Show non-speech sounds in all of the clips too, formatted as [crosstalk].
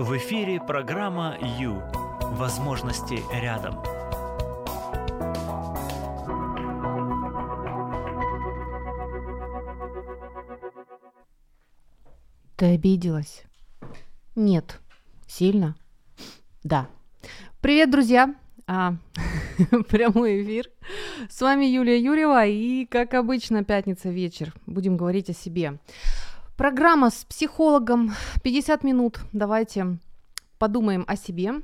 В эфире программа «Ю». Возможности рядом. Ты обиделась? Нет. Сильно? Да. Привет, друзья! А, [laughs] прямой эфир. С вами Юлия Юрьева и, как обычно, пятница вечер. Будем говорить о себе. Программа с психологом. 50 минут. Давайте подумаем о себе,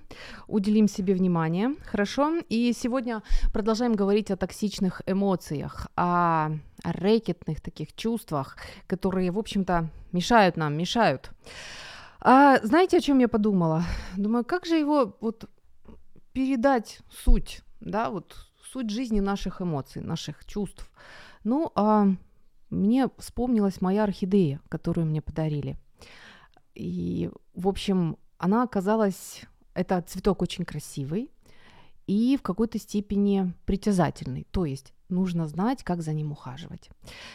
уделим себе внимание, хорошо? И сегодня продолжаем говорить о токсичных эмоциях, о рэкетных таких чувствах, которые, в общем-то, мешают нам, мешают. А, знаете, о чем я подумала? Думаю, как же его вот передать суть, да, вот суть жизни наших эмоций, наших чувств. Ну, а мне вспомнилась моя орхидея, которую мне подарили. И, в общем, она оказалась... Это цветок очень красивый и в какой-то степени притязательный. То есть нужно знать, как за ним ухаживать.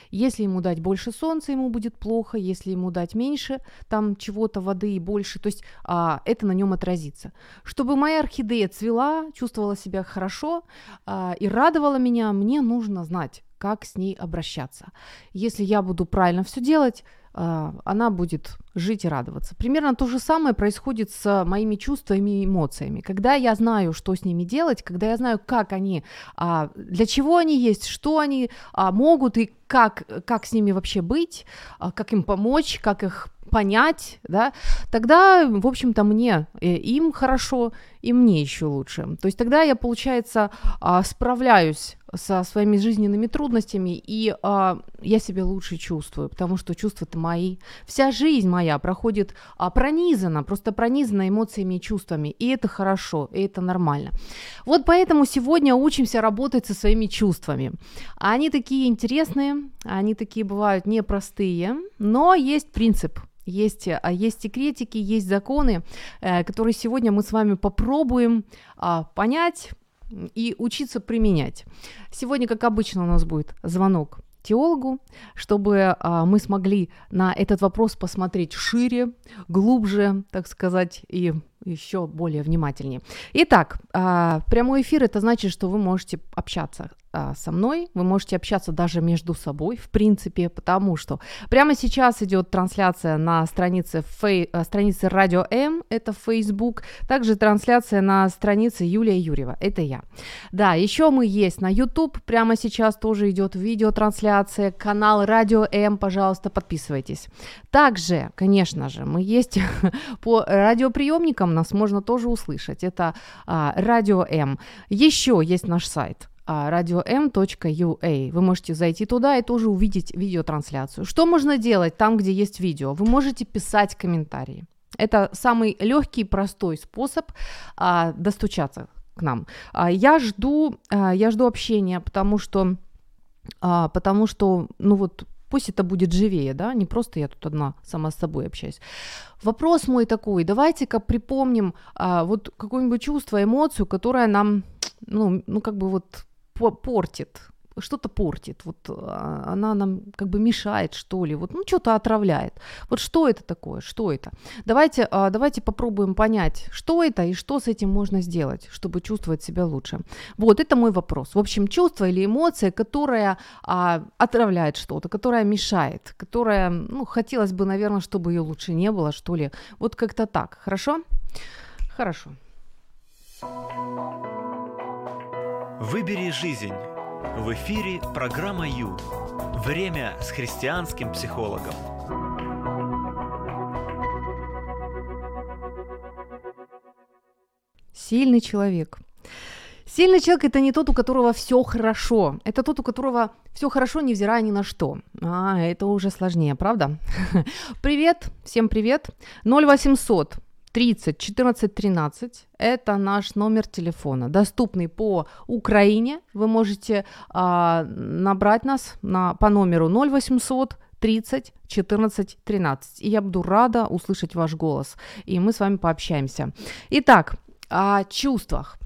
Если ему дать больше солнца, ему будет плохо. Если ему дать меньше там чего-то, воды и больше, то есть а, это на нем отразится. Чтобы моя орхидея цвела, чувствовала себя хорошо а, и радовала меня, мне нужно знать, как с ней обращаться. Если я буду правильно все делать, а, она будет жить и радоваться. Примерно то же самое происходит с моими чувствами и эмоциями. Когда я знаю, что с ними делать, когда я знаю, как они, а, для чего они есть, что они а, могут и как, как с ними вообще быть, как им помочь, как их понять, да, тогда, в общем-то, мне, э, им хорошо, и мне еще лучше. То есть тогда я, получается, справляюсь со своими жизненными трудностями, и а, я себя лучше чувствую, потому что чувства-то мои. Вся жизнь моя проходит а, пронизана, просто пронизана эмоциями и чувствами, и это хорошо, и это нормально. Вот поэтому сегодня учимся работать со своими чувствами. Они такие интересные, они такие бывают непростые, но есть принцип – есть, а, есть секретики, есть законы, э, которые сегодня мы с вами попробуем а, понять, и учиться применять. Сегодня, как обычно, у нас будет звонок теологу, чтобы а, мы смогли на этот вопрос посмотреть шире, глубже, так сказать, и еще более внимательнее. Итак, а, прямой эфир это значит, что вы можете общаться а, со мной, вы можете общаться даже между собой, в принципе, потому что прямо сейчас идет трансляция на странице, фей, а, странице Радио М, это Facebook, также трансляция на странице Юлия Юрьева, это я. Да, еще мы есть на YouTube, прямо сейчас тоже идет видеотрансляция, канал Радио М, пожалуйста, подписывайтесь. Также, конечно же, мы есть [laughs] по радиоприемникам, нас можно тоже услышать, это а, Радио М. Еще есть наш сайт radio.m.ua. Вы можете зайти туда и тоже увидеть видеотрансляцию. Что можно делать там, где есть видео? Вы можете писать комментарии. Это самый легкий, простой способ а, достучаться к нам. А, я жду, а, я жду общения, потому что, а, потому что, ну вот пусть это будет живее, да, не просто я тут одна сама с собой общаюсь. Вопрос мой такой, давайте-ка припомним а, вот какое-нибудь чувство, эмоцию, которая нам, ну, ну как бы вот портит, что-то портит, вот а, она нам как бы мешает, что ли, вот, ну, что-то отравляет. Вот что это такое, что это? Давайте, а, давайте попробуем понять, что это и что с этим можно сделать, чтобы чувствовать себя лучше. Вот, это мой вопрос. В общем, чувство или эмоция, которая а, отравляет что-то, которая мешает, которая, ну, хотелось бы, наверное, чтобы ее лучше не было, что ли. Вот как-то так, хорошо? Хорошо. Выбери жизнь. В эфире программа Ю. Время с христианским психологом. Сильный человек. Сильный человек это не тот, у которого все хорошо. Это тот, у которого все хорошо, невзирая ни на что. А, это уже сложнее, правда? [laughs] Привет, всем привет. 0800 30 14 13. Это наш номер телефона, доступный по Украине. Вы можете а, набрать нас на, по номеру 0800 30 14 13. И я буду рада услышать ваш голос. И мы с вами пообщаемся. Итак, о чувствах.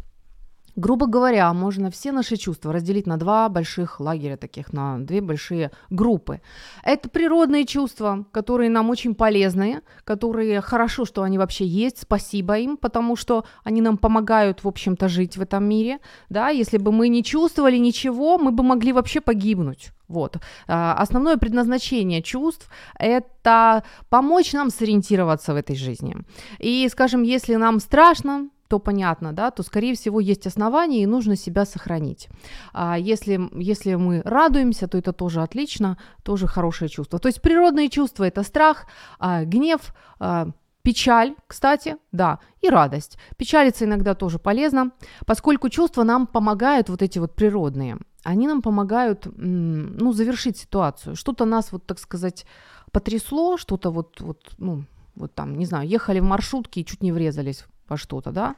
Грубо говоря, можно все наши чувства разделить на два больших лагеря таких, на две большие группы. Это природные чувства, которые нам очень полезны, которые хорошо, что они вообще есть, спасибо им, потому что они нам помогают, в общем-то, жить в этом мире. Да? Если бы мы не чувствовали ничего, мы бы могли вообще погибнуть. Вот. А, основное предназначение чувств – это помочь нам сориентироваться в этой жизни. И, скажем, если нам страшно, то понятно, да, то, скорее всего, есть основания и нужно себя сохранить. А если, если мы радуемся, то это тоже отлично, тоже хорошее чувство. То есть природные чувства – это страх, а, гнев, а, печаль, кстати, да, и радость. Печалиться иногда тоже полезно, поскольку чувства нам помогают, вот эти вот природные, они нам помогают, ну, завершить ситуацию. Что-то нас, вот так сказать, потрясло, что-то вот, вот, ну, вот там, не знаю, ехали в маршрутке и чуть не врезались во что-то, да.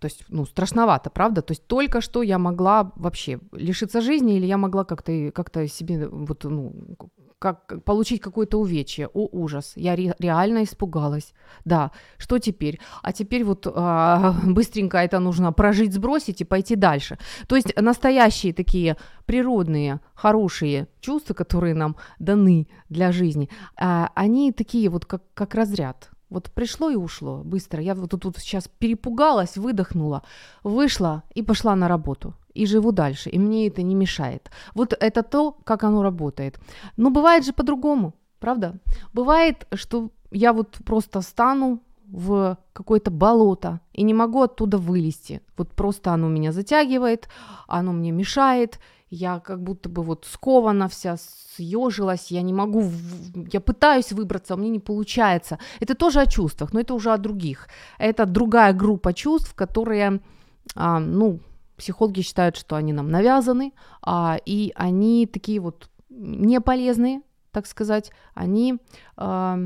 То есть, ну, страшновато, правда? То есть только что я могла вообще лишиться жизни или я могла как-то как себе вот, ну, как получить какое-то увечье. О, ужас. Я ре- реально испугалась. Да, что теперь? А теперь вот а, быстренько это нужно прожить, сбросить и пойти дальше. То есть настоящие такие природные, хорошие чувства, которые нам даны для жизни, а, они такие вот как, как разряд вот пришло и ушло быстро. Я вот тут вот сейчас перепугалась, выдохнула, вышла и пошла на работу. И живу дальше, и мне это не мешает. Вот это то, как оно работает. Но бывает же по-другому, правда? Бывает, что я вот просто стану в какое-то болото и не могу оттуда вылезти. Вот просто оно меня затягивает, оно мне мешает, я как будто бы вот скована вся, съежилась, я не могу, я пытаюсь выбраться, а мне не получается. Это тоже о чувствах, но это уже о других. Это другая группа чувств, которые, а, ну, психологи считают, что они нам навязаны, а, и они такие вот неполезные, так сказать, они а,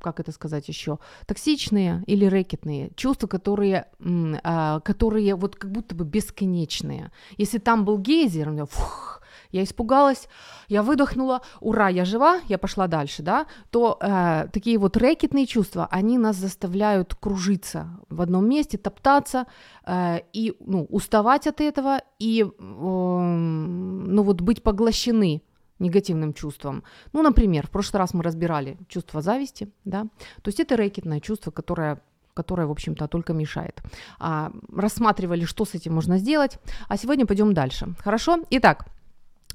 как это сказать еще, токсичные или рэкетные, чувства, которые, а, которые вот как будто бы бесконечные. Если там был гейзер, у меня, фух, я испугалась, я выдохнула, ура, я жива, я пошла дальше, да, то э, такие вот рэкетные чувства, они нас заставляют кружиться в одном месте, топтаться э, и, ну, уставать от этого и, э, ну, вот быть поглощены негативным чувством. Ну, например, в прошлый раз мы разбирали чувство зависти, да, то есть это рэкетное чувство, которое которое, в общем-то, только мешает. А, рассматривали, что с этим можно сделать, а сегодня пойдем дальше. Хорошо? Итак,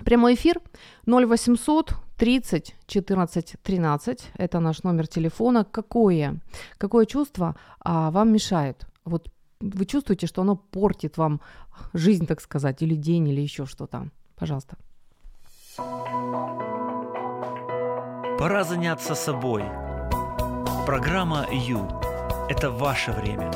прямой эфир 0800 30 14 13, это наш номер телефона. Какое, какое чувство а, вам мешает? Вот вы чувствуете, что оно портит вам жизнь, так сказать, или день, или еще что-то? Пожалуйста. Пора заняться собой. Программа «Ю» – это ваше время.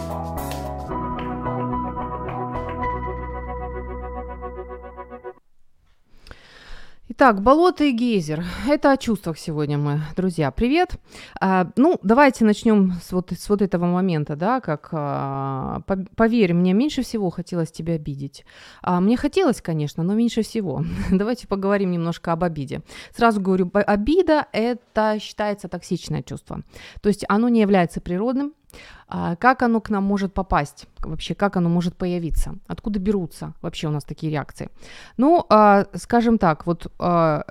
Итак, болото и гейзер. Это о чувствах сегодня мы, друзья. Привет. А, ну, давайте начнем с вот, с вот этого момента, да, как, а, по, поверь, мне меньше всего хотелось тебя обидеть. А, мне хотелось, конечно, но меньше всего. [laughs] давайте поговорим немножко об обиде. Сразу говорю, обида – это считается токсичное чувство. То есть оно не является природным, как оно к нам может попасть, вообще как оно может появиться, откуда берутся вообще у нас такие реакции. Ну, а, скажем так, вот а,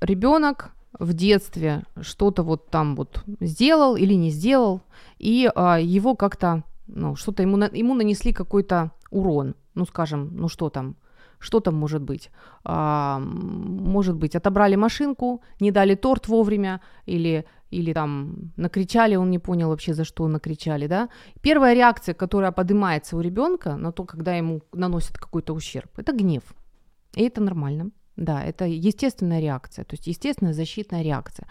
ребенок в детстве что-то вот там вот сделал или не сделал, и его как-то, ну, что-то ему, ему нанесли какой-то урон, ну, скажем, ну, что там, что там может быть? А, может быть, отобрали машинку, не дали торт вовремя, или, или там накричали, он не понял вообще, за что накричали, да? Первая реакция, которая поднимается у ребенка на то, когда ему наносят какой-то ущерб, это гнев. И это нормально. Да, это естественная реакция, то есть естественная защитная реакция.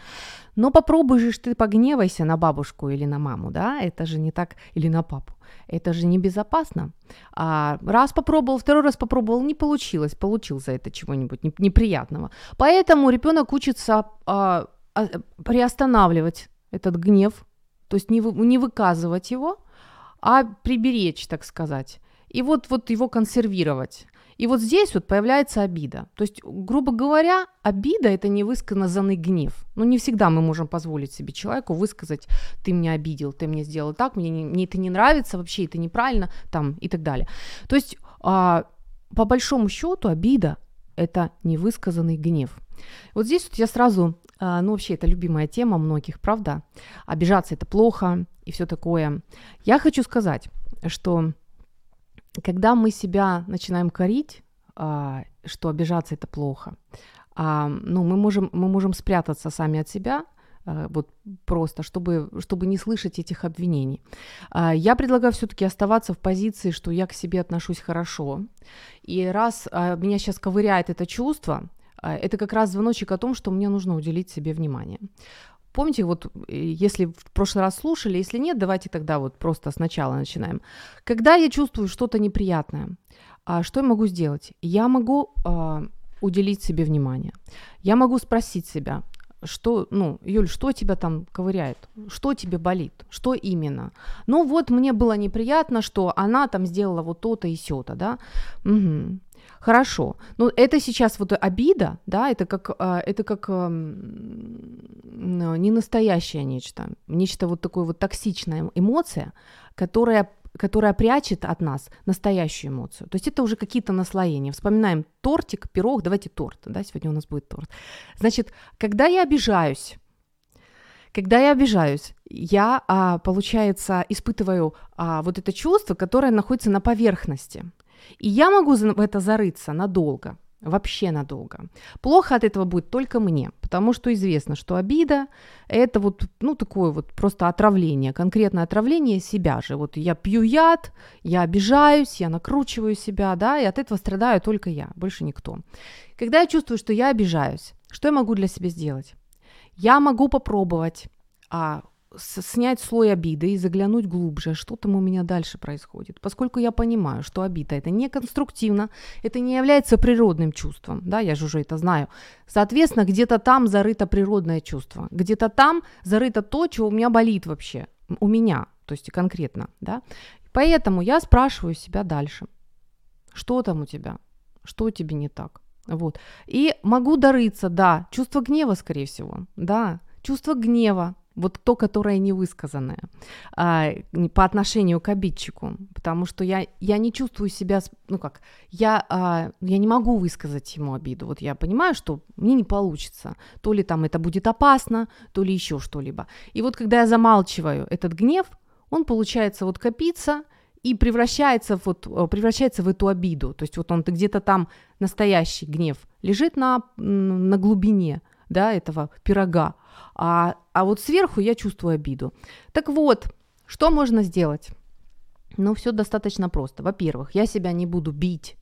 Но попробуй же ты погневайся на бабушку или на маму, да, это же не так, или на папу, это же небезопасно. А раз попробовал, второй раз попробовал, не получилось, получил за это чего-нибудь неприятного. Поэтому ребенок учится а, а, приостанавливать этот гнев, то есть не, вы, не выказывать его, а приберечь, так сказать. И вот, вот его консервировать. И вот здесь вот появляется обида. То есть, грубо говоря, обида – это невысказанный гнев. Ну, не всегда мы можем позволить себе человеку высказать «ты меня обидел, ты мне сделал так, мне, не, мне это не нравится вообще, это неправильно», там, и так далее. То есть, а, по большому счету, обида – это невысказанный гнев. Вот здесь вот я сразу, а, ну, вообще, это любимая тема многих, правда? Обижаться – это плохо и все такое. Я хочу сказать, что когда мы себя начинаем корить, а, что обижаться это плохо, а, ну, мы можем, мы можем спрятаться сами от себя, а, вот просто, чтобы, чтобы не слышать этих обвинений. Я предлагаю все-таки оставаться в позиции, что я к себе отношусь хорошо. И раз меня сейчас ковыряет это чувство, это как раз звоночек о том, что мне нужно уделить себе внимание. Помните, вот э, если в прошлый раз слушали, если нет, давайте тогда вот просто сначала начинаем. Когда я чувствую что-то неприятное, а, что я могу сделать? Я могу а, уделить себе внимание. Я могу спросить себя, что, ну, Юль, что тебя там ковыряет? Что тебе болит? Что именно? Ну вот мне было неприятно, что она там сделала вот то-то и сё-то, да? Угу. Хорошо. Но это сейчас вот обида, да, это как, а, это как не настоящее нечто, нечто вот такое вот токсичная эмоция, которая которая прячет от нас настоящую эмоцию. То есть это уже какие-то наслоения. Вспоминаем тортик, пирог, давайте торт, да, сегодня у нас будет торт. Значит, когда я обижаюсь, когда я обижаюсь, я, а, получается, испытываю а, вот это чувство, которое находится на поверхности – и я могу в это зарыться надолго, вообще надолго. Плохо от этого будет только мне, потому что известно, что обида – это вот, ну, такое вот просто отравление, конкретное отравление себя же. Вот я пью яд, я обижаюсь, я накручиваю себя, да, и от этого страдаю только я, больше никто. Когда я чувствую, что я обижаюсь, что я могу для себя сделать? Я могу попробовать а, снять слой обиды и заглянуть глубже, что там у меня дальше происходит. Поскольку я понимаю, что обида это не конструктивно, это не является природным чувством, да, я же уже это знаю. Соответственно, где-то там зарыто природное чувство, где-то там зарыто то, что у меня болит вообще, у меня, то есть конкретно, да. Поэтому я спрашиваю себя дальше, что там у тебя, что тебе не так, вот. И могу дарыться, да, чувство гнева, скорее всего, да, чувство гнева, вот то, которое невысказанное а, по отношению к обидчику, потому что я, я не чувствую себя, ну как, я, а, я не могу высказать ему обиду, вот я понимаю, что мне не получится, то ли там это будет опасно, то ли еще что-либо. И вот когда я замалчиваю этот гнев, он получается вот копиться и превращается, вот, э, превращается в эту обиду, то есть вот он где-то там настоящий гнев лежит на, на глубине, да, этого пирога, а, а вот сверху я чувствую обиду. Так вот, что можно сделать? Ну, все достаточно просто. Во-первых, я себя не буду бить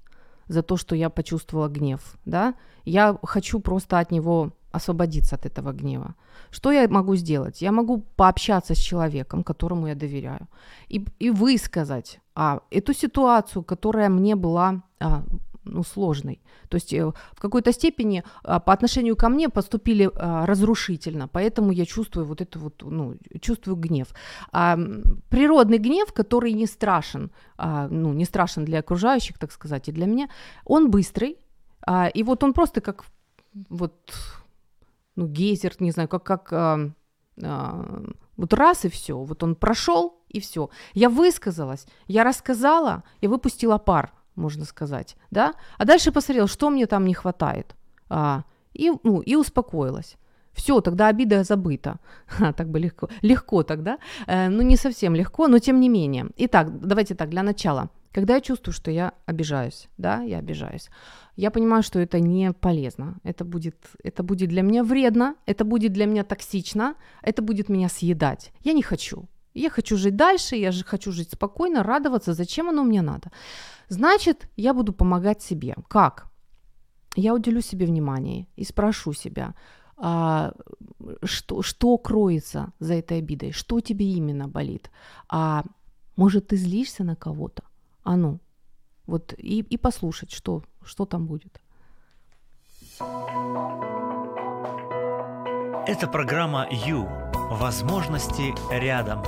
за то, что я почувствовала гнев, да, я хочу просто от него освободиться от этого гнева. Что я могу сделать? Я могу пообщаться с человеком, которому я доверяю, и, и высказать а, эту ситуацию, которая мне была а, ну, сложной. То есть э, в какой-то степени а, по отношению ко мне поступили а, разрушительно, поэтому я чувствую вот это вот, ну, чувствую гнев. А, природный гнев, который не страшен, ну, не страшен для окружающих, так сказать, и для меня, он быстрый, и вот он просто как вот, ну, гейзер, не знаю, как, как вот раз и все, вот он прошел и все. Я высказалась, я рассказала, я выпустила пар можно сказать, да, а дальше посмотрел, что мне там не хватает, а, и, ну, и успокоилась. Все, тогда обида забыта. Ха, [laughs] так бы легко. Легко тогда. Э, ну, не совсем легко, но тем не менее. Итак, давайте так, для начала. Когда я чувствую, что я обижаюсь, да, я обижаюсь, я понимаю, что это не полезно. Это будет, это будет для меня вредно, это будет для меня токсично, это будет меня съедать. Я не хочу. Я хочу жить дальше, я же хочу жить спокойно, радоваться. Зачем оно мне надо? Значит, я буду помогать себе. Как? Я уделю себе внимание и спрошу себя, а, что, что кроется за этой обидой, что тебе именно болит. А может, ты злишься на кого-то? А ну, вот и, и послушать, что, что там будет. Это программа «Ю». Возможности рядом.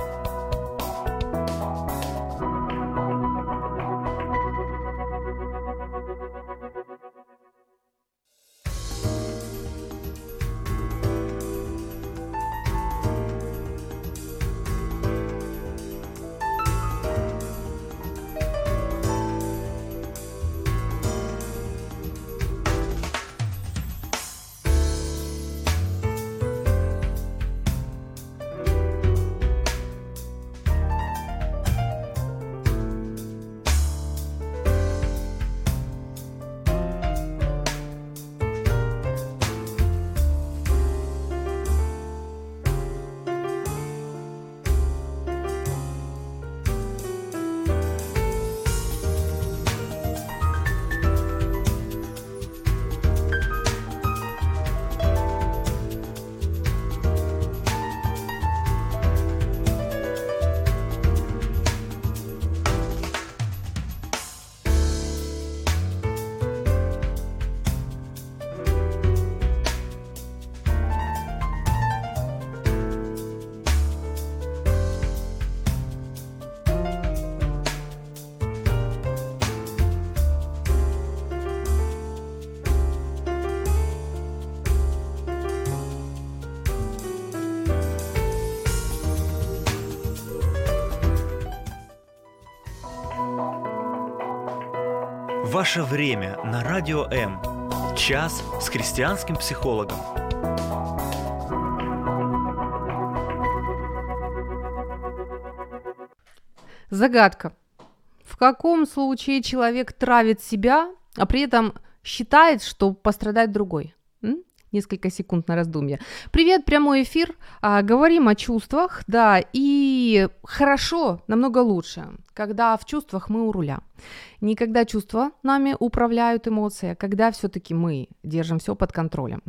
Ваше время на Радио М. Час с христианским психологом. Загадка. В каком случае человек травит себя, а при этом считает, что пострадает другой? М? Несколько секунд на раздумье. Привет, прямой эфир. А, говорим о чувствах, да, и хорошо, намного лучше, когда в чувствах мы у руля. Не когда чувства нами управляют эмоции, а когда все-таки мы держим все под контролем.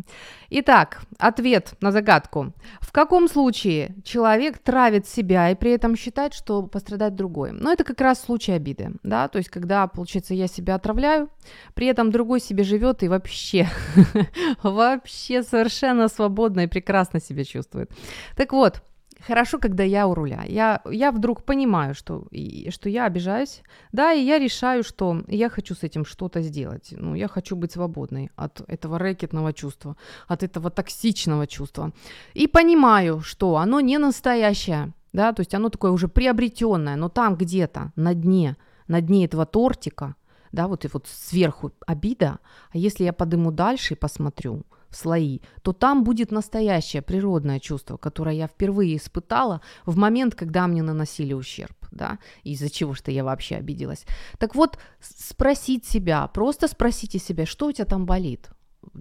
Итак, ответ на загадку. В каком случае человек травит себя и при этом считает, что пострадает другой? Ну, это как раз случай обиды, да, то есть когда, получается, я себя отравляю, при этом другой себе живет и вообще, [laughs] вообще совершенно свободно и прекрасно себя чувствует. Так вот, хорошо, когда я у руля. Я, я вдруг понимаю, что, и, что я обижаюсь, да, и я решаю, что я хочу с этим что-то сделать. Ну, я хочу быть свободной от этого рэкетного чувства, от этого токсичного чувства. И понимаю, что оно не настоящее, да, то есть оно такое уже приобретенное, но там где-то на дне, на дне этого тортика, да, вот и вот сверху обида, а если я подыму дальше и посмотрю, слои, то там будет настоящее природное чувство, которое я впервые испытала в момент, когда мне наносили ущерб, да, из-за чего что я вообще обиделась. Так вот, спросить себя, просто спросите себя, что у тебя там болит,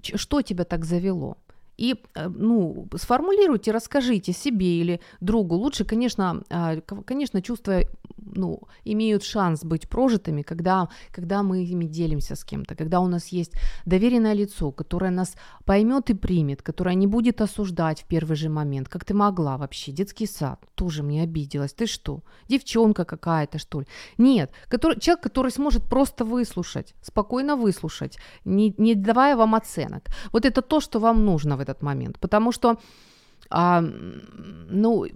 что тебя так завело, и, э, ну, сформулируйте, расскажите себе или другу. Лучше, конечно, а, конечно, чувства ну, имеют шанс быть прожитыми, когда, когда мы ими делимся с кем-то, когда у нас есть доверенное лицо, которое нас поймет и примет, которое не будет осуждать в первый же момент, как ты могла вообще, детский сад, тоже мне обиделась, ты что, девчонка какая-то, что ли? Нет, который, человек, который сможет просто выслушать, спокойно выслушать, не, не давая вам оценок. Вот это то, что вам нужно в этот момент, потому что а, ну,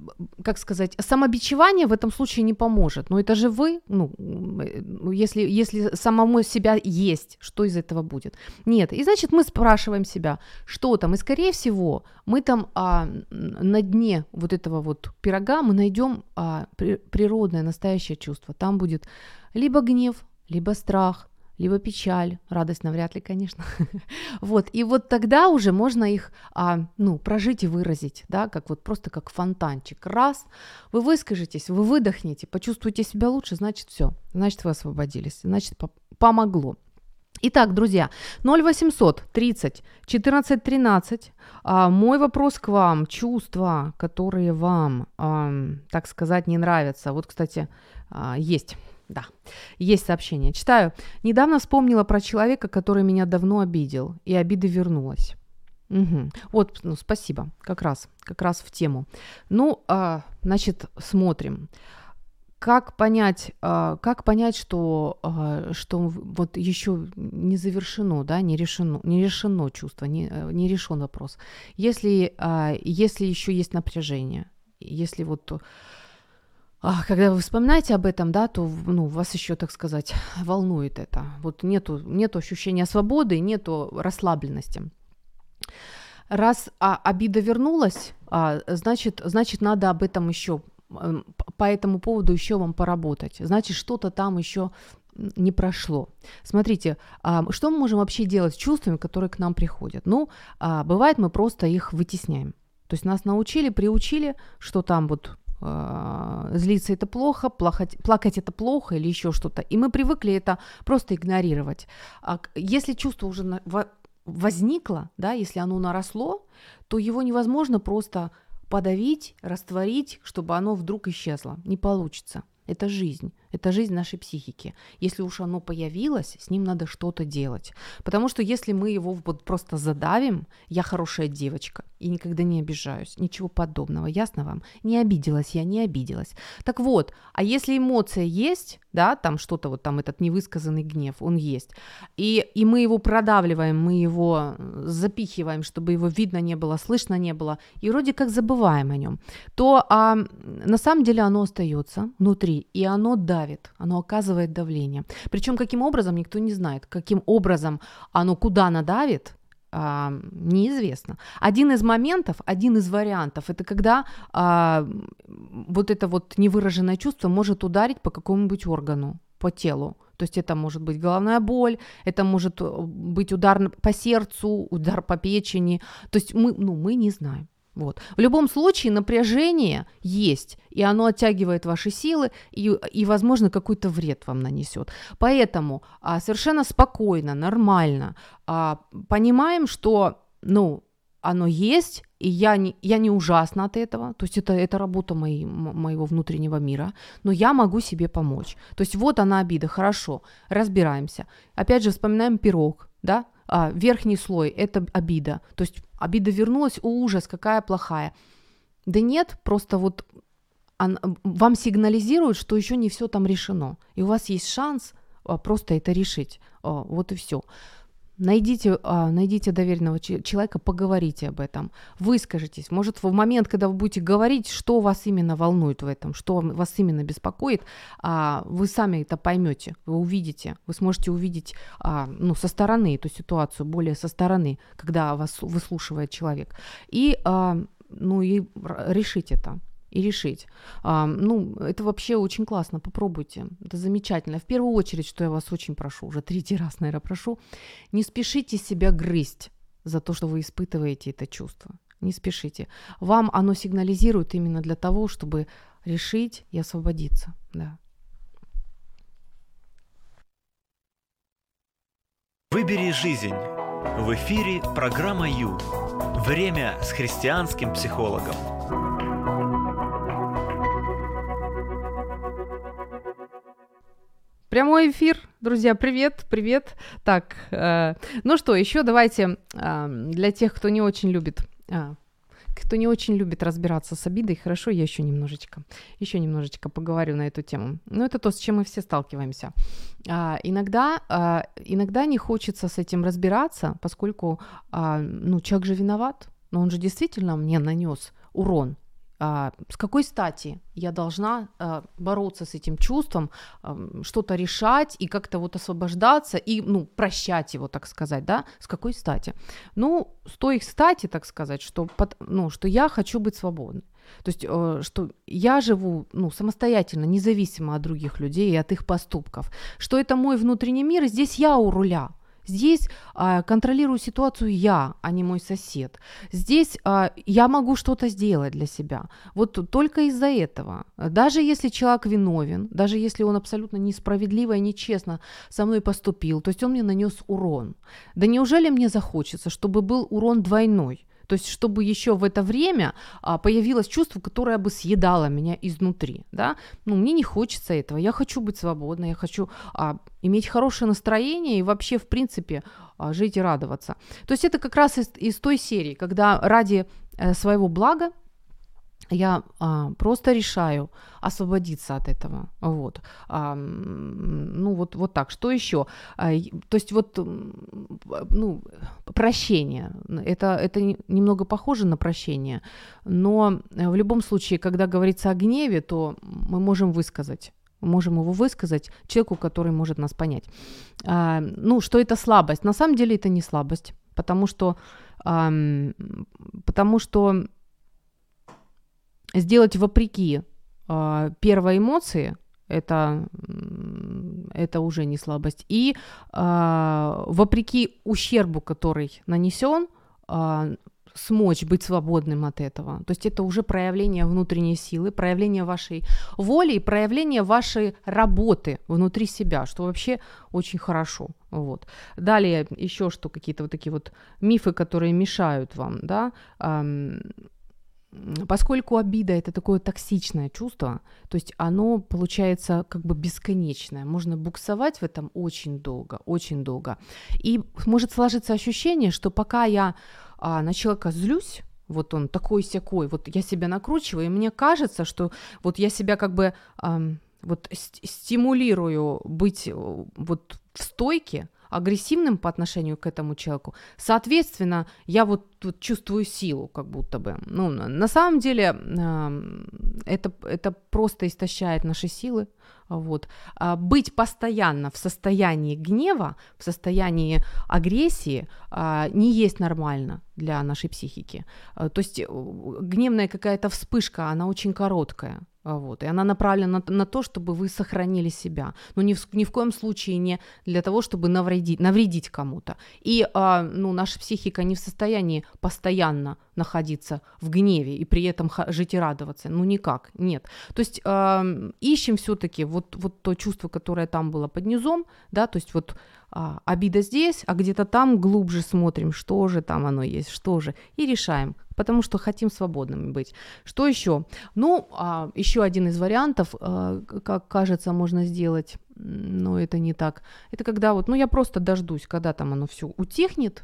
как сказать, самобичевание в этом случае не поможет. Но это же вы, ну, если, если самому себя есть, что из этого будет? Нет. И значит, мы спрашиваем себя, что там. И скорее всего, мы там а, на дне вот этого вот пирога мы найдем а, природное, настоящее чувство. Там будет либо гнев, либо страх, либо печаль, радость навряд ли, конечно. [laughs] вот, и вот тогда уже можно их, а, ну, прожить и выразить, да, как вот просто как фонтанчик. Раз, вы выскажетесь, вы выдохнете, почувствуете себя лучше, значит, все, значит, вы освободились, значит, по- помогло. Итак, друзья, 0800 30 14 13. А, мой вопрос к вам. Чувства, которые вам, а, так сказать, не нравятся. Вот, кстати, а, есть да, есть сообщение. Читаю. Недавно вспомнила про человека, который меня давно обидел, и обида вернулась. Угу. Вот, ну, спасибо, как раз, как раз в тему. Ну, а, значит, смотрим. Как понять, а, как понять, что, а, что вот еще не завершено, да, не решено, не решено чувство, не, э, не решен вопрос. Если, а, если еще есть напряжение, если вот когда вы вспоминаете об этом, да, то ну, вас еще, так сказать, волнует это. Вот нету, нету ощущения свободы, нету расслабленности. Раз а, обида вернулась, а, значит, значит, надо об этом еще по этому поводу еще вам поработать. Значит, что-то там еще не прошло. Смотрите, а, что мы можем вообще делать с чувствами, которые к нам приходят? Ну, а, бывает, мы просто их вытесняем. То есть нас научили, приучили, что там вот злиться это плохо, плакать, плакать это плохо или еще что-то. И мы привыкли это просто игнорировать. А если чувство уже возникло, да, если оно наросло, то его невозможно просто подавить, растворить, чтобы оно вдруг исчезло. Не получится. Это жизнь. Это жизнь нашей психики. Если уж оно появилось, с ним надо что-то делать. Потому что если мы его вот просто задавим, я хорошая девочка и никогда не обижаюсь, ничего подобного, ясно вам? Не обиделась я, не обиделась. Так вот, а если эмоция есть, да, там что-то вот там этот невысказанный гнев, он есть, и, и мы его продавливаем, мы его запихиваем, чтобы его видно не было, слышно не было, и вроде как забываем о нем, то а, на самом деле оно остается внутри, и оно давит давит, оно оказывает давление. Причем каким образом, никто не знает. Каким образом оно куда надавит, а, неизвестно. Один из моментов, один из вариантов, это когда а, вот это вот невыраженное чувство может ударить по какому-нибудь органу, по телу. То есть это может быть головная боль, это может э, быть удар по сердцу, удар по печени. То есть мы, ну, мы не знаем. Вот. В любом случае напряжение есть, и оно оттягивает ваши силы, и, и возможно, какой-то вред вам нанесет. Поэтому а, совершенно спокойно, нормально а, понимаем, что ну, оно есть, и я не, я не ужасна от этого, то есть это, это работа моей, моего внутреннего мира, но я могу себе помочь. То есть вот она обида, хорошо, разбираемся. Опять же, вспоминаем пирог, да, а, верхний слой – это обида, то есть обида вернулась, ужас, какая плохая. Да нет, просто вот он, вам сигнализируют, что еще не все там решено, и у вас есть шанс а, просто это решить, а, вот и все. Найдите, а, найдите доверенного человека, поговорите об этом, выскажитесь. Может, в момент, когда вы будете говорить, что вас именно волнует в этом, что вас именно беспокоит, а, вы сами это поймете, вы увидите, вы сможете увидеть а, ну, со стороны эту ситуацию, более со стороны, когда вас выслушивает человек. И, ну, и решить это и решить. А, ну, это вообще очень классно, попробуйте. Это замечательно. В первую очередь, что я вас очень прошу, уже третий раз, наверное, прошу, не спешите себя грызть за то, что вы испытываете это чувство. Не спешите. Вам оно сигнализирует именно для того, чтобы решить и освободиться. Да. Выбери жизнь. В эфире программа Ю. Время с христианским психологом. Прямой эфир, друзья, привет, привет. Так, э, ну что, еще давайте э, для тех, кто не очень любит, э, кто не очень любит разбираться с обидой, хорошо, я еще немножечко, еще немножечко поговорю на эту тему. Ну, это то, с чем мы все сталкиваемся. Э, иногда, э, иногда не хочется с этим разбираться, поскольку, э, ну, человек же виноват, но он же действительно мне нанес урон, а, с какой стати я должна а, бороться с этим чувством, а, что-то решать и как-то вот освобождаться и, ну, прощать его, так сказать, да? С какой стати? Ну, с той стати, так сказать, что, ну, что я хочу быть свободной. То есть, э, что я живу ну, самостоятельно, независимо от других людей и от их поступков. Что это мой внутренний мир, и здесь я у руля. Здесь а, контролирую ситуацию я, а не мой сосед. Здесь а, я могу что-то сделать для себя. Вот только из-за этого. Даже если человек виновен, даже если он абсолютно несправедливо и нечестно со мной поступил, то есть он мне нанес урон. Да неужели мне захочется, чтобы был урон двойной? То есть, чтобы еще в это время а, появилось чувство, которое бы съедало меня изнутри, да? Ну, мне не хочется этого. Я хочу быть свободной, я хочу а, иметь хорошее настроение и вообще, в принципе, а, жить и радоваться. То есть, это как раз из, из той серии, когда ради э, своего блага я а, просто решаю освободиться от этого. Вот. А, ну, вот, вот так. Что еще? А, то есть, вот, ну, прощение. Это, это немного похоже на прощение, но в любом случае, когда говорится о гневе, то мы можем высказать можем его высказать человеку, который может нас понять. А, ну, что это слабость? На самом деле это не слабость, потому что, а, потому что сделать вопреки э, первой эмоции, это, это уже не слабость. И э, вопреки ущербу, который нанесен, э, смочь быть свободным от этого. То есть это уже проявление внутренней силы, проявление вашей воли проявление вашей работы внутри себя, что вообще очень хорошо. Вот. Далее еще что какие-то вот такие вот мифы, которые мешают вам, да, поскольку обида это такое токсичное чувство, то есть оно получается как бы бесконечное, можно буксовать в этом очень долго, очень долго. И может сложиться ощущение, что пока я а, на человека злюсь, вот он такой секой, вот я себя накручиваю, и мне кажется, что вот я себя как бы а, вот стимулирую быть э, вот в стойке, агрессивным по отношению к этому человеку, соответственно, я вот тут чувствую силу, как будто бы. Ну, на самом деле, это, это просто истощает наши силы. Вот. А быть постоянно в состоянии гнева, в состоянии агрессии а, не есть нормально для нашей психики. А, то есть э, гневная какая-то вспышка, она очень короткая вот, и она направлена на, на то, чтобы вы сохранили себя. Но ни в, ни в коем случае не для того, чтобы навредить, навредить кому-то. И а, ну, наша психика не в состоянии постоянно находиться в гневе и при этом жить и радоваться. Ну никак, нет. То есть э, ищем все-таки вот, вот то чувство, которое там было под низом, да, то есть вот а, обида здесь, а где-то там глубже смотрим, что же там оно есть, что же, и решаем, потому что хотим свободными быть. Что еще? Ну, а, еще один из вариантов, а, как кажется, можно сделать, но это не так. Это когда вот, ну, я просто дождусь, когда там оно все утихнет,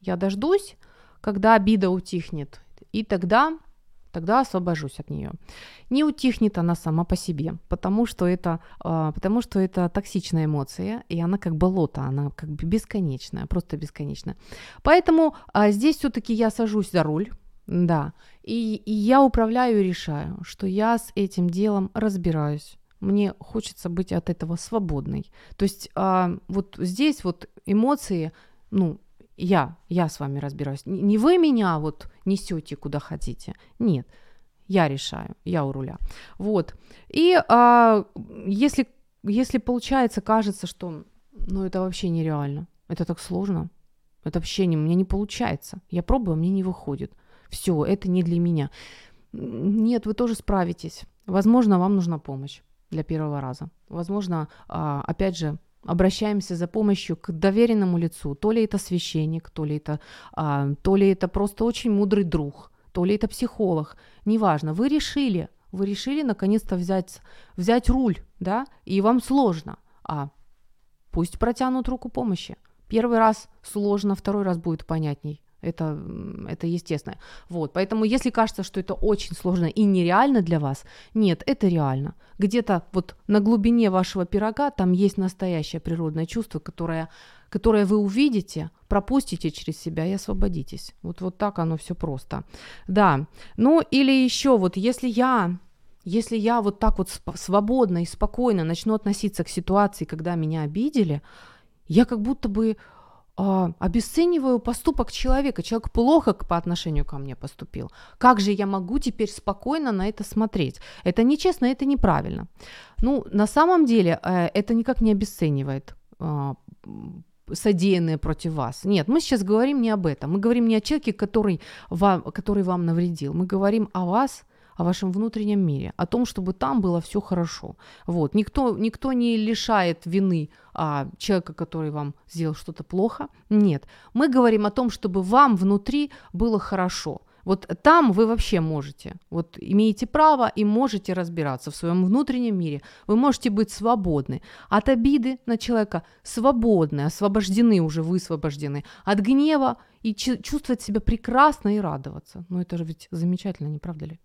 я дождусь, когда обида утихнет, и тогда тогда освобожусь от нее. Не утихнет она сама по себе, потому что это, э, потому что это токсичная эмоция, и она как болото, она как бы бесконечная, просто бесконечная. Поэтому э, здесь все-таки я сажусь за руль, да, и, и я управляю и решаю, что я с этим делом разбираюсь. Мне хочется быть от этого свободной. То есть э, вот здесь вот эмоции, ну, я, я с вами разбираюсь. Не вы меня вот несете куда хотите. Нет, я решаю, я у руля. Вот. И а, если, если получается, кажется, что ну это вообще нереально, это так сложно, это вообще не, мне не получается. Я пробую, а мне не выходит. Все, это не для меня. Нет, вы тоже справитесь. Возможно, вам нужна помощь для первого раза. Возможно, а, опять же, обращаемся за помощью к доверенному лицу. То ли это священник, то ли это, а, то ли это просто очень мудрый друг, то ли это психолог. Неважно, вы решили, вы решили наконец-то взять, взять руль, да, и вам сложно. А пусть протянут руку помощи. Первый раз сложно, второй раз будет понятней. Это, это естественно. Вот, поэтому если кажется, что это очень сложно и нереально для вас, нет, это реально. Где-то вот на глубине вашего пирога там есть настоящее природное чувство, которое, которое вы увидите, пропустите через себя и освободитесь. Вот, вот так оно все просто. Да, ну или еще вот если я если я вот так вот свободно и спокойно начну относиться к ситуации, когда меня обидели, я как будто бы а, обесцениваю поступок человека. Человек плохо по отношению ко мне поступил. Как же я могу теперь спокойно на это смотреть? Это нечестно, это неправильно. Ну, на самом деле, э, это никак не обесценивает э, содеянное против вас. Нет, мы сейчас говорим не об этом. Мы говорим не о человеке, который вам, который вам навредил. Мы говорим о вас, о вашем внутреннем мире, о том, чтобы там было все хорошо. Вот. Никто, никто не лишает вины а, человека, который вам сделал что-то плохо. Нет. Мы говорим о том, чтобы вам внутри было хорошо. Вот там вы вообще можете, вот имеете право и можете разбираться в своем внутреннем мире. Вы можете быть свободны от обиды на человека, свободны, освобождены уже, высвобождены от гнева и чувствовать себя прекрасно и радоваться. Ну это же ведь замечательно, не правда ли?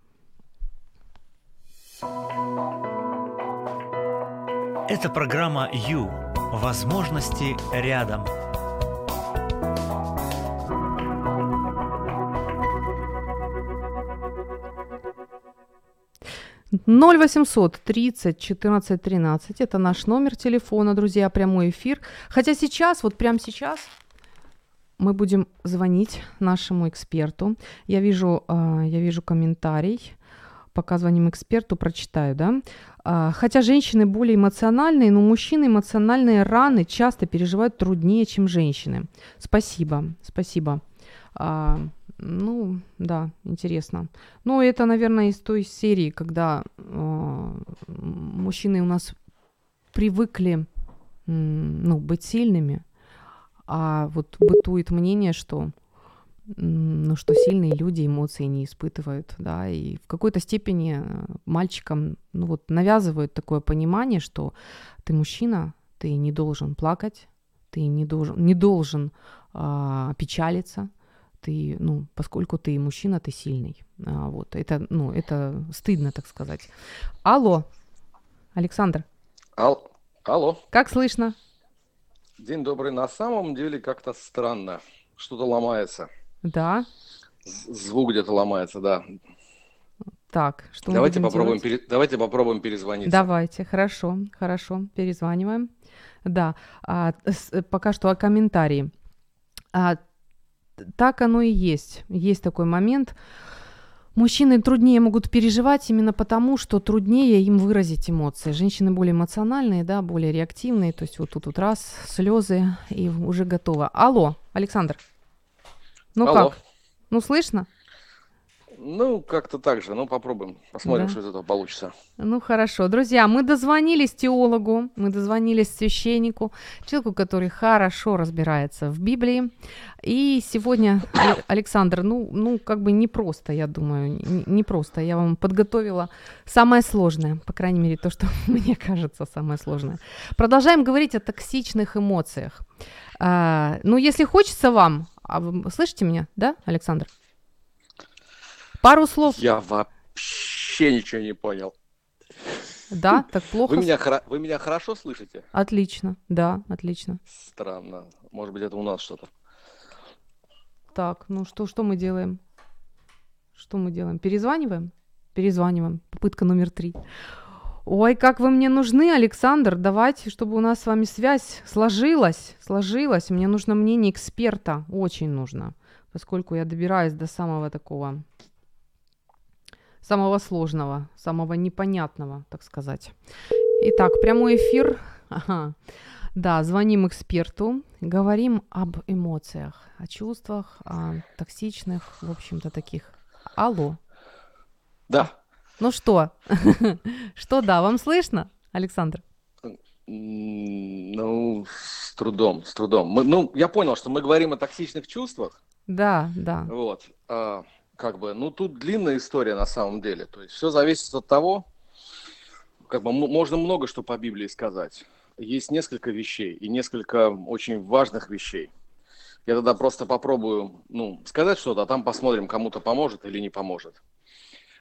Это программа «Ю». Возможности рядом. Ноль восемьсот тридцать четырнадцать тринадцать. Это наш номер телефона, друзья, прямой эфир. Хотя сейчас, вот прямо сейчас, мы будем звонить нашему эксперту. Я вижу, а, я вижу комментарий пока звоним эксперту, прочитаю, да. А, хотя женщины более эмоциональные, но мужчины эмоциональные раны часто переживают труднее, чем женщины. Спасибо, спасибо. А, ну, да, интересно. Ну, это, наверное, из той серии, когда а, мужчины у нас привыкли, ну, быть сильными, а вот бытует мнение, что ну, что сильные люди эмоции не испытывают, да, и в какой-то степени э, мальчикам, ну, вот навязывают такое понимание, что ты мужчина, ты не должен плакать, ты не должен, не должен а, печалиться, ты, ну, поскольку ты мужчина, ты сильный, а, вот, это, ну, это стыдно, так сказать. Алло, Александр. Ал- Алло. Как слышно? День добрый. На самом деле как-то странно, что-то ломается. Да. Звук где-то ломается, да. Так, что давайте попробуем, пере... давайте попробуем перезвонить. Давайте, хорошо, хорошо, перезваниваем. Да, а, с, пока что о комментарии. А, так оно и есть. Есть такой момент. Мужчины труднее могут переживать именно потому, что труднее им выразить эмоции. Женщины более эмоциональные, да, более реактивные. То есть вот тут вот раз, слезы, и уже готово. Алло, Александр. Ну Алло. как? Ну слышно? Ну, как-то так же. Ну, попробуем. Посмотрим, Да. что из этого получится. Ну хорошо, друзья, мы дозвонились теологу, мы дозвонились священнику, человеку, который хорошо разбирается в Библии. И сегодня, Александр, ну, ну как бы непросто, я думаю, не- непросто. Я вам подготовила самое сложное, по крайней мере, то, что [laughs] мне кажется самое сложное. Продолжаем говорить о токсичных эмоциях. А, ну, если хочется вам, а вы слышите меня, да, Александр? Пару слов, Я вообще ничего не понял. да, так плохо. Вы меня, хоро- вы меня хорошо слышите? Отлично, да, отлично. Странно. Может быть, это у нас что-то. Так, ну что, что мы делаем? Что мы делаем? Перезваниваем? Перезваниваем. Попытка номер три. Ой, как вы мне нужны, Александр. Давайте, чтобы у нас с вами связь сложилась. Сложилась. Мне нужно мнение эксперта. Очень нужно. Поскольку я добираюсь до самого такого самого сложного, самого непонятного, так сказать. Итак, прямой эфир. Ага. Да, звоним эксперту, говорим об эмоциях, о чувствах, о токсичных, в общем-то, таких. Алло. Да. Ну что? [laughs] Что да, вам слышно, Александр? Ну, с трудом, с трудом. Мы- ну, я понял, что мы говорим о токсичных чувствах. Да, да. Вот. а, как бы, ну, тут длинная история на самом деле. То есть все зависит от того, как бы можно много что по Библии сказать. Есть несколько вещей и несколько очень важных вещей. Я тогда просто попробую, ну, сказать что-то, а там посмотрим, кому-то поможет или не поможет.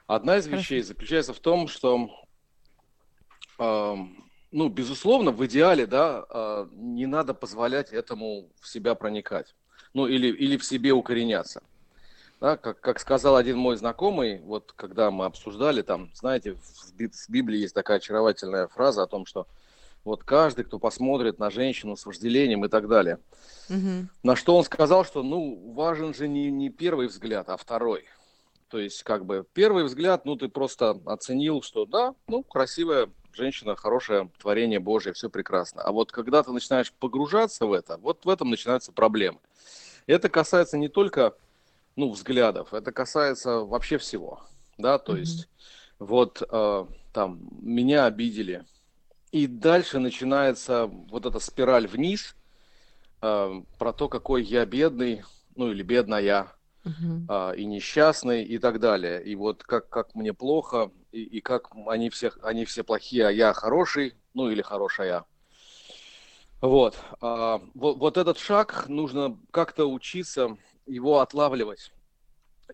Одна из вещей заключается в том, что, ам, ну, безусловно, в идеале, да, а, не надо позволять этому в себя проникать ну или, или в себе укореняться. Да, как, как сказал один мой знакомый, вот когда мы обсуждали там, знаете, в, в Библии есть такая очаровательная фраза о том, что вот каждый, кто посмотрит на женщину с вожделением и так далее. Мгм. На что он сказал, что ну важен же не, не первый взгляд, а второй. То есть как бы первый взгляд, ну ты просто оценил, что да, ну красивая женщина, хорошее творение Божие, все прекрасно. А вот когда ты начинаешь погружаться в это, вот в этом начинаются проблемы. Это касается не только ну, взглядов, это касается вообще всего. Да, то Мгм. есть вот э, там меня обидели. И дальше начинается вот эта спираль вниз э, про то, какой я бедный, ну или бедная, Мгм. а, и несчастный и так далее. И вот как, как мне плохо, и, и как они все, они все плохие, а я хороший, ну или хорошая. Вот. А, вот, вот этот шаг нужно как-то учиться его отлавливать.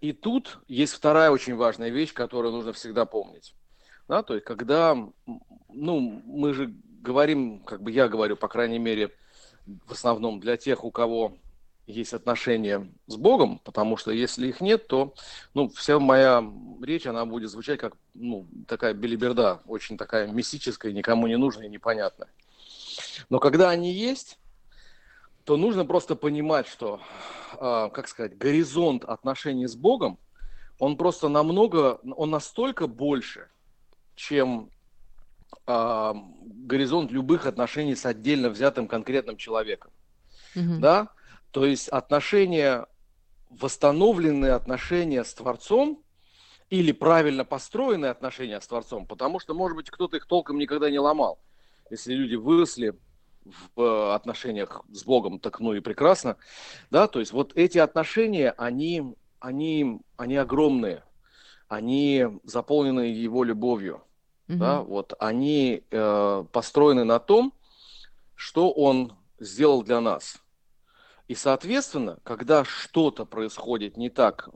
И тут есть вторая очень важная вещь, которую нужно всегда помнить. Да, то есть, когда, ну, мы же говорим, как бы я говорю, по крайней мере, в основном для тех, у кого есть отношения с Богом, потому что если их нет, то, ну, вся моя речь, она будет звучать как, ну, такая белиберда, очень такая мистическая, никому не нужная и непонятная. Но когда они есть, то нужно просто понимать, что, а, как сказать, горизонт отношений с Богом, он просто намного, он настолько больше, чем а, горизонт любых отношений с отдельно взятым конкретным человеком. Мгм. Да? То есть отношения, восстановленные отношения с Творцом или правильно построенные отношения с Творцом, потому что, может быть, кто-то их толком никогда не ломал. Если люди выросли в э, отношениях с Богом, так ну и прекрасно. Да? То есть вот эти отношения, они, они, они огромные, они заполнены Его любовью Мгм. да, вот они э, построены на том, что он сделал для нас. И, соответственно, когда что-то происходит не так,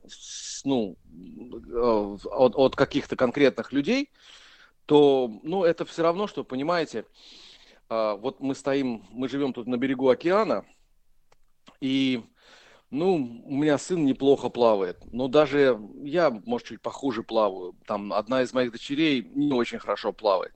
ну, э, от, от каких-то конкретных людей, то, ну, это все равно, что, понимаете, а, вот мы стоим, мы живем тут на берегу океана, и, ну, у меня сын неплохо плавает, но даже я, может, чуть похуже плаваю. Там одна из моих дочерей не очень хорошо плавает.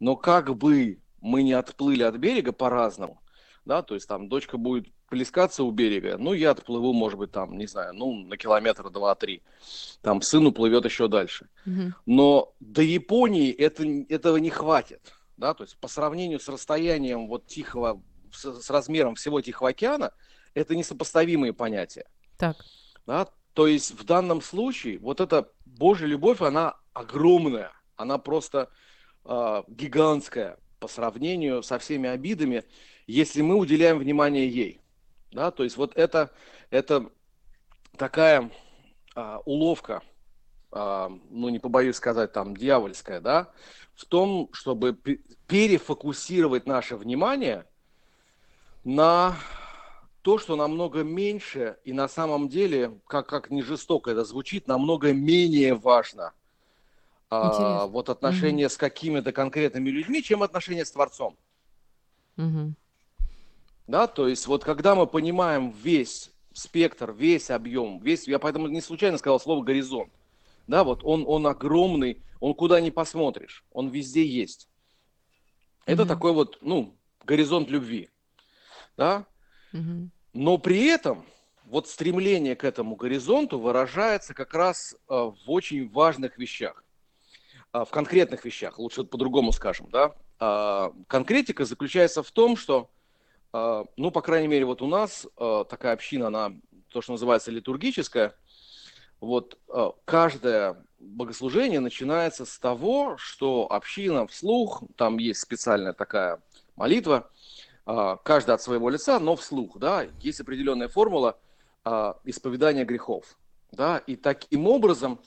Но как бы мы не отплыли от берега по-разному, да, то есть там дочка будет плескаться у берега, ну, я отплыву, может быть, там, не знаю, ну, на километр два-три. Там сын уплывет еще дальше. Мгм. Но до Японии это, этого не хватит. Да? То есть по сравнению с расстоянием вот Тихого, с, с размером всего Тихого океана, это несопоставимые понятия. Так. Да? То есть в данном случае вот эта Божья любовь, она огромная, она просто э, гигантская по сравнению со всеми обидами, если мы уделяем внимание ей. Да? То есть вот это, это такая а, уловка, а, ну не побоюсь сказать, там дьявольская, да, в том, чтобы пе- перефокусировать наше внимание на то, что намного меньше и на самом деле, как, как не жестоко это звучит, намного менее важно а, вот отношения с какими-то конкретными людьми, чем отношения с Творцом. Мгм. Да, то есть вот когда мы понимаем весь спектр, весь объем, весь, я поэтому не случайно сказал слово горизонт. Да, вот он, он огромный, он куда ни посмотришь, он везде есть. Это Мгм. такой вот, ну, горизонт любви. Да, Мгм. но при этом вот стремление к этому горизонту выражается как раз э, в очень важных вещах, А, в конкретных вещах, лучше по-другому скажем, да. А, Конкретика заключается в том, что, ну, по крайней мере, вот у нас а, такая община, она то, что называется литургическая, вот а, каждое богослужение начинается с того, что община вслух, там есть специальная такая молитва, а, каждый от своего лица, но вслух, да, есть определенная формула а, исповедания грехов, да, и таким образом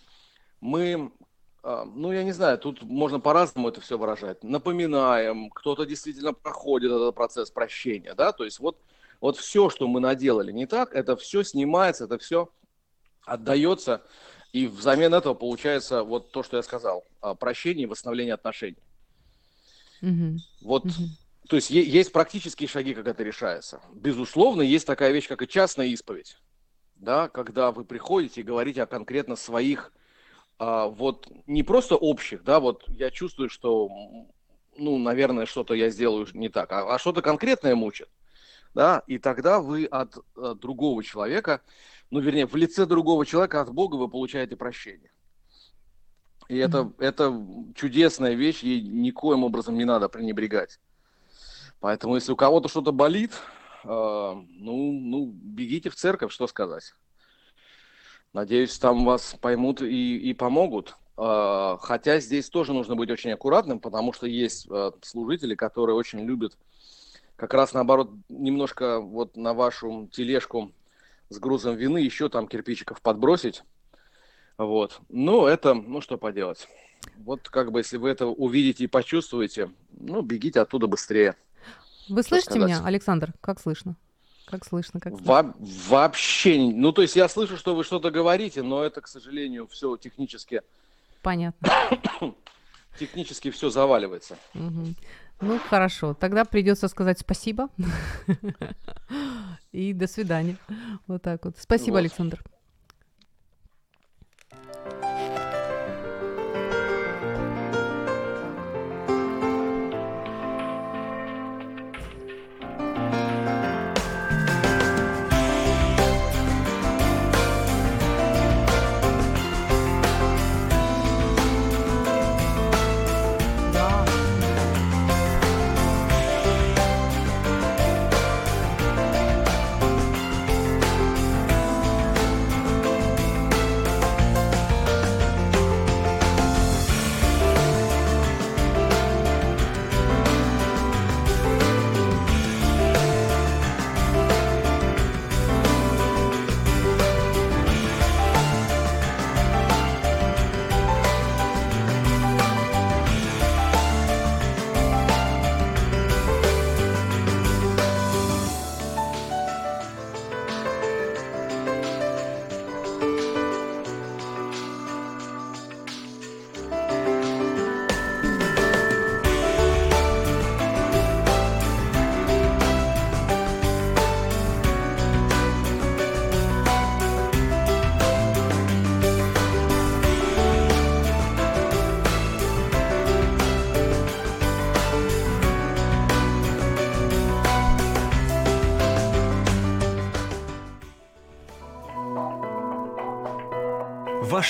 мы, а, ну, я не знаю, тут можно по-разному это все выражать, напоминаем, кто-то действительно проходит этот процесс прощения, да, то есть вот, вот все, что мы наделали не так, это все снимается, это все отдается, и взамен этого получается вот то, что я сказал, а, прощение и восстановление отношений. Мгм. Вот Мгм. то есть есть практические шаги, как это решается. Безусловно, есть такая вещь, как и частная исповедь. Да, когда вы приходите и говорите о конкретно своих, а, вот не просто общих, да, вот я чувствую, что, ну, наверное, что-то я сделаю не так, а, а что-то конкретное мучит, да, и тогда вы от, э, другого человека, ну, вернее, в лице другого человека от Бога вы получаете прощение. И это, Мгм. это чудесная вещь, ей никоим образом не надо пренебрегать. Поэтому, если у кого-то что-то болит, э, ну, ну, бегите в церковь, что сказать. Надеюсь, там вас поймут и, и помогут. Э, хотя здесь тоже нужно быть очень аккуратным, потому что есть э, служители, которые очень любят как раз наоборот немножко вот на вашу тележку с грузом вины еще там кирпичиков подбросить. Вот. Ну, это, ну что поделать. Вот как бы, если вы это увидите и почувствуете, ну, бегите оттуда быстрее. Вы слышите меня, Александр? Как слышно? Как слышно, как слышно? Во- вообще, ну, то есть я слышу, что вы что-то говорите, но это, к сожалению, все технически, Понятно. [coughs] технически все заваливается. Мгм. Ну, хорошо. Тогда придется сказать спасибо. [laughs] И до свидания. Вот так вот. Спасибо, Вот. Александр.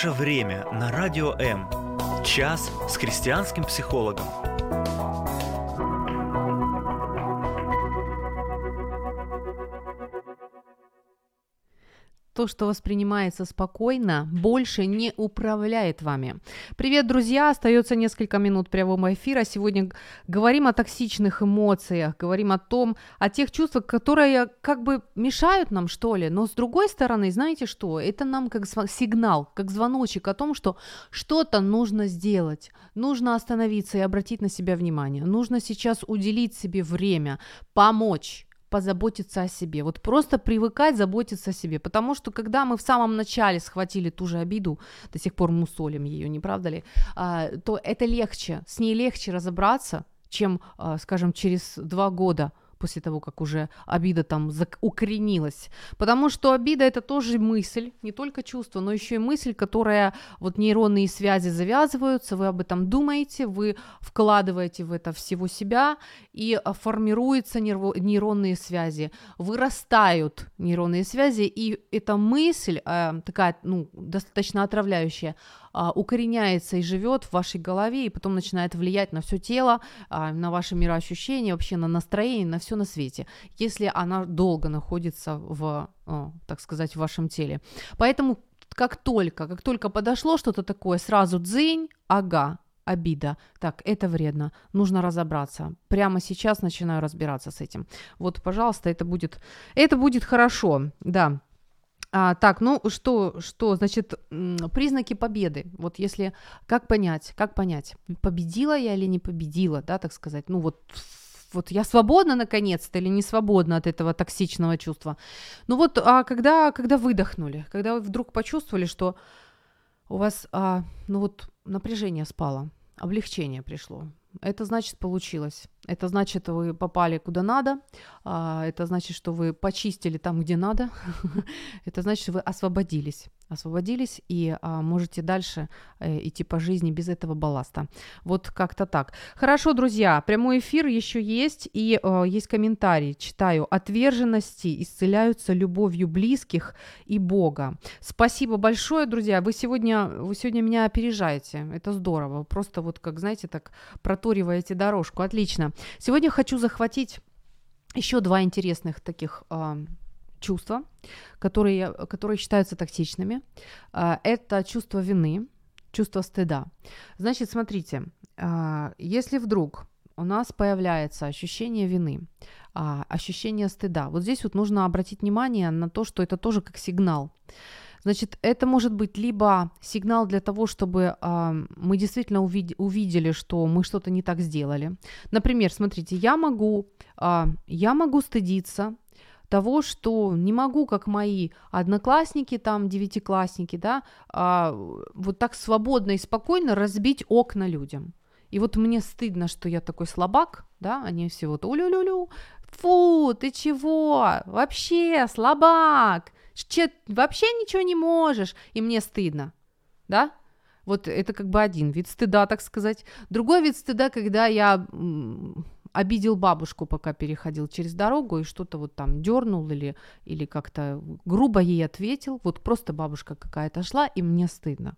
Ваше время на Радио М. Час с христианским психологом. То, что воспринимается спокойно, больше не управляет вами. Привет, друзья! Остается несколько минут прямого эфира. Сегодня говорим о токсичных эмоциях, говорим о том, о тех чувствах, которые как бы мешают нам, что ли. Но с другой стороны, знаете что? Это нам как сигнал, как звоночек о том, что что-то нужно сделать. Нужно остановиться и обратить на себя внимание. Нужно сейчас уделить себе время, помочь позаботиться о себе. Вот просто привыкать заботиться о себе. Потому что когда мы в самом начале схватили ту же обиду, до сих пор мусолим ее, не правда ли, а, то это легче, с ней легче разобраться, чем, а, скажем, через два года после того, как уже обида там укоренилась. Потому что обида это тоже мысль, не только чувство, но еще и мысль, которая вот нейронные связи завязываются, вы об этом думаете, вы вкладываете в это всего себя, и а, формируются нейронные связи, вырастают нейронные связи, и эта мысль э, такая, ну, достаточно отравляющая, а, укореняется и живет в вашей голове, и потом начинает влиять на все тело, а, на ваши мироощущения, вообще на настроение, на все на свете, если она долго находится в, а, так сказать, в вашем теле. Поэтому как только, как только подошло что-то такое, сразу дзынь, ага, обида. Так, это вредно, нужно разобраться. Прямо сейчас начинаю разбираться с этим. Вот, пожалуйста, это будет, это будет хорошо, да. А, так, ну что, что, значит, признаки победы. Вот если, как понять, как понять, победила я или не победила, да, так сказать. Ну вот, вот я свободна наконец-то или не свободна от этого токсичного чувства. Ну вот, а когда, когда выдохнули, когда вы вдруг почувствовали, что у вас, а, ну вот, напряжение спало, облегчение пришло, это значит получилось. Это значит, вы попали куда надо, а, это значит, что вы почистили там, где надо, [laughs] это значит, что вы освободились освободились и а, можете дальше э, идти по жизни без этого балласта. Вот как-то так. Хорошо, друзья, прямой эфир еще есть и э, есть комментарий. Читаю. Отверженности исцеляются любовью близких и Бога. Спасибо большое, друзья. Вы сегодня, вы сегодня меня опережаете. Это здорово. Просто вот, как знаете, так проториваете дорожку. Отлично. Сегодня хочу захватить еще два интересных таких э, чувства, которые, которые считаются токсичными. А, это чувство вины, чувство стыда. Значит, смотрите, а, если вдруг у нас появляется ощущение вины, а, ощущение стыда, вот здесь вот нужно обратить внимание на то, что это тоже как сигнал. Значит, это может быть либо сигнал для того, чтобы э, мы действительно увид- увидели, что мы что-то не так сделали. Например, смотрите, я могу, э, я могу стыдиться того, что не могу, как мои одноклассники, там, девятиклассники, да, а, вот так свободно и спокойно разбить окна людям. И вот мне стыдно, что я такой слабак, да, они все вот улю-лю-лю, фу, ты чего, вообще слабак, Че, вообще ничего не можешь, и мне стыдно, да, вот это как бы один вид стыда, так сказать. Другой вид стыда, когда я обидел бабушку, пока переходил через дорогу, и что-то вот там дернул или, или как-то грубо ей ответил. Вот просто бабушка какая-то шла, и мне стыдно.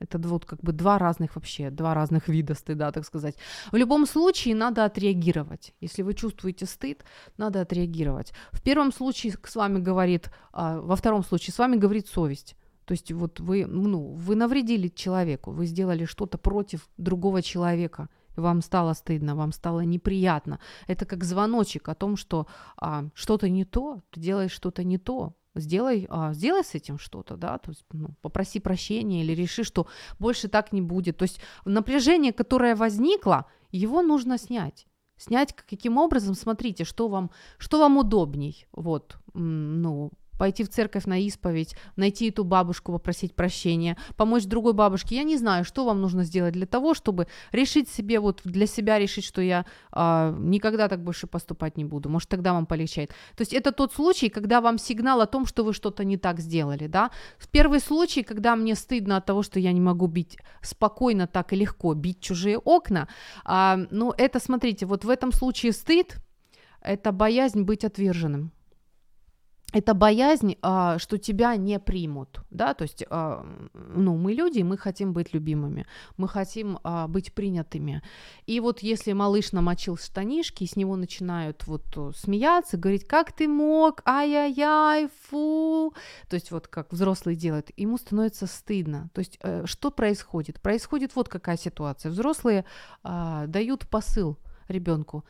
Это вот как бы два разных вообще, два разных [laughs] вида стыда, так сказать. В любом случае надо отреагировать. Если вы чувствуете стыд, надо отреагировать. В первом случае с вами говорит, а, во втором случае с вами говорит совесть. То есть вот вы, ну, вы навредили человеку, вы сделали что-то против другого человека – вам стало стыдно, вам стало неприятно. Это как звоночек о том, что а, что-то не то, ты делаешь что-то не то. Сделай, а, сделай с этим что-то, да, то есть ну, попроси прощения или реши, что больше так не будет. То есть напряжение, которое возникло, его нужно снять. Снять каким образом, смотрите, что вам, что вам удобней, вот, ну, пойти в церковь на исповедь, найти эту бабушку, попросить прощения, помочь другой бабушке. Я не знаю, что вам нужно сделать для того, чтобы решить себе, вот для себя решить, что я а, никогда так больше поступать не буду. Может, тогда вам полегчает. То есть это тот случай, когда вам сигнал о том, что вы что-то не так сделали, да. В первый случай, когда мне стыдно от того, что я не могу бить спокойно так и легко, бить чужие окна, а, ну, это, смотрите, вот в этом случае стыд – это боязнь быть отверженным это боязнь, а, что тебя не примут, да, то есть, а, ну, мы люди, мы хотим быть любимыми, мы хотим а, быть принятыми. И вот если малыш намочил штанишки, с него начинают вот э, смеяться, говорить, как ты мог, ай-яй-яй, фу, то есть вот как взрослые делают, ему становится стыдно. То есть э, что происходит? Происходит вот какая ситуация. Взрослые дают посыл ребенку,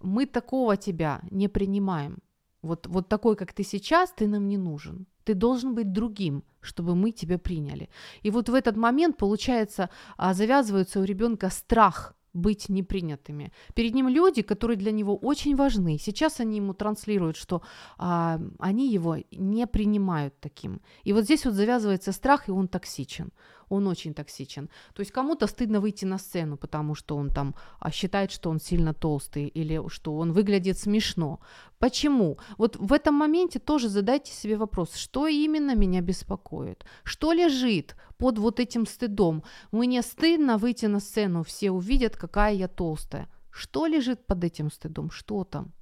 мы такого тебя не принимаем, вот, вот такой, как ты сейчас, ты нам не нужен. Ты должен быть другим, чтобы мы тебя приняли. И вот в этот момент, получается, а, завязывается у ребенка страх быть непринятыми. Перед ним люди, которые для него очень важны. Сейчас они ему транслируют, что а, они его не принимают таким. И вот здесь вот завязывается страх, и он токсичен он очень токсичен. То есть кому-то стыдно выйти на сцену, потому что он там а, считает, что он сильно толстый или что он выглядит смешно. Почему? Вот в этом моменте тоже задайте себе вопрос, что именно меня беспокоит? Что лежит под вот этим стыдом? Мне стыдно выйти на сцену, все увидят, какая я толстая. Что лежит под этим стыдом? Что там?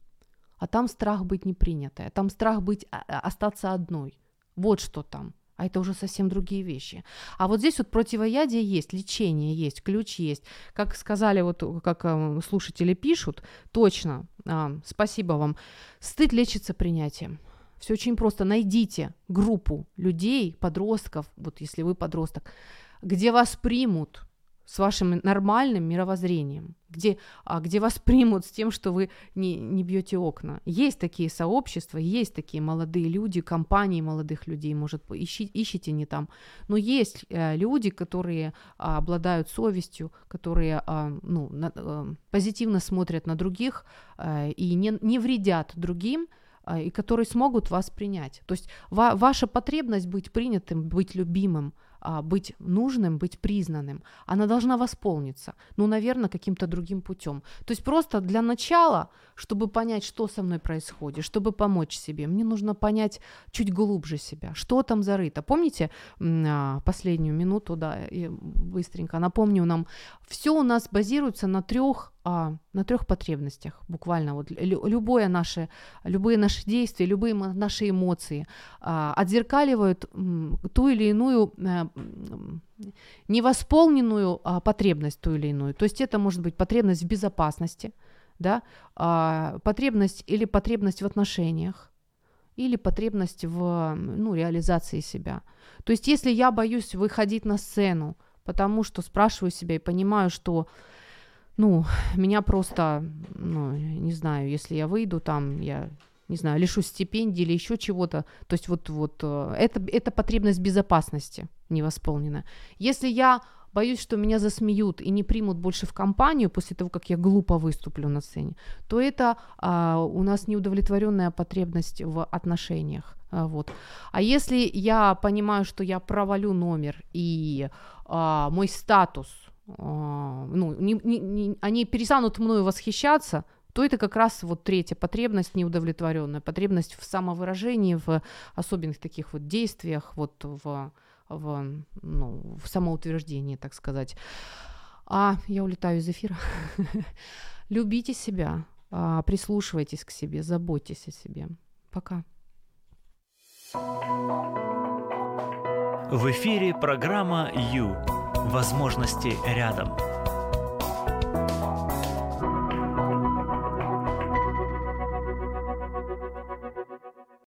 А там страх быть непринятой, а там страх быть, а, а, остаться одной. Вот что там. А это уже совсем другие вещи. А вот здесь вот противоядие есть, лечение есть, ключ есть. Как сказали, вот как э, слушатели пишут, точно, э, спасибо вам. Стыд лечится принятием. Все очень просто. Найдите группу людей, подростков, вот если вы подросток, где вас примут, с вашим нормальным мировоззрением, где, а, где вас примут с тем, что вы не, не бьете окна. Есть такие сообщества, есть такие молодые люди, компании молодых людей, может, ищи, ищите не там. Но есть э, люди, которые а, обладают совестью, которые а, ну, на, а, позитивно смотрят на других а, и не, не вредят другим, а, и которые смогут вас принять. То есть ва- ваша потребность быть принятым, быть любимым, быть нужным, быть признанным, она должна восполниться, ну, наверное, каким-то другим путем. То есть просто для начала, чтобы понять, что со мной происходит, чтобы помочь себе, мне нужно понять чуть глубже себя, что там зарыто. Помните а, последнюю минуту, да, и быстренько напомню нам, все у нас базируется на трех а, на трех потребностях, буквально вот любое наше, любые наши действия, любые наши эмоции а, отзеркаливают м, ту или иную а, невосполненную а, потребность ту или иную. То есть это может быть потребность в безопасности, да, а, потребность или потребность в отношениях, или потребность в ну, реализации себя. То есть если я боюсь выходить на сцену, потому что спрашиваю себя и понимаю, что ну, меня просто, ну, не знаю, если я выйду там, я не знаю, лишусь стипендии или еще чего-то. То есть вот, вот э, это, это потребность безопасности невосполнена. Если я боюсь, что меня засмеют и не примут больше в компанию после того, как я глупо выступлю на сцене, то это а, у нас неудовлетворенная потребность в отношениях. А, вот. А если я понимаю, что я провалю номер и а, мой статус ну, не, не, не, они перестанут мною восхищаться, то это как раз вот третья потребность неудовлетворенная, потребность в самовыражении, в особенных таких вот действиях, вот в, в, ну, в самоутверждении, так сказать. А я улетаю из эфира. [laughs] Любите себя, а, прислушивайтесь к себе, заботьтесь о себе. Пока. В эфире программа «Ю» Возможности рядом.